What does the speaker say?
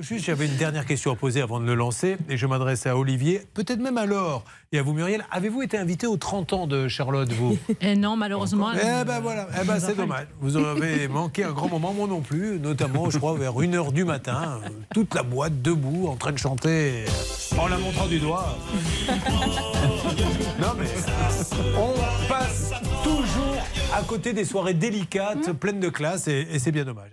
juste, j'avais une dernière question à poser avant de le lancer, et je m'adresse à Olivier, peut-être même à Laure et à vous, Muriel. Avez-vous été invité aux 30 ans de Charlotte, vous? Eh non, malheureusement. Eh ben voilà, eh ben c'est dommage. Vous en avez manqué un grand moment, moi non plus, notamment, je crois, vers 1h du matin, toute la boîte debout, en train de chanter, en la montrant du doigt. non mais, on passe toujours à côté des soirées délicates, mmh. pleines de classe, et, et c'est bien dommage.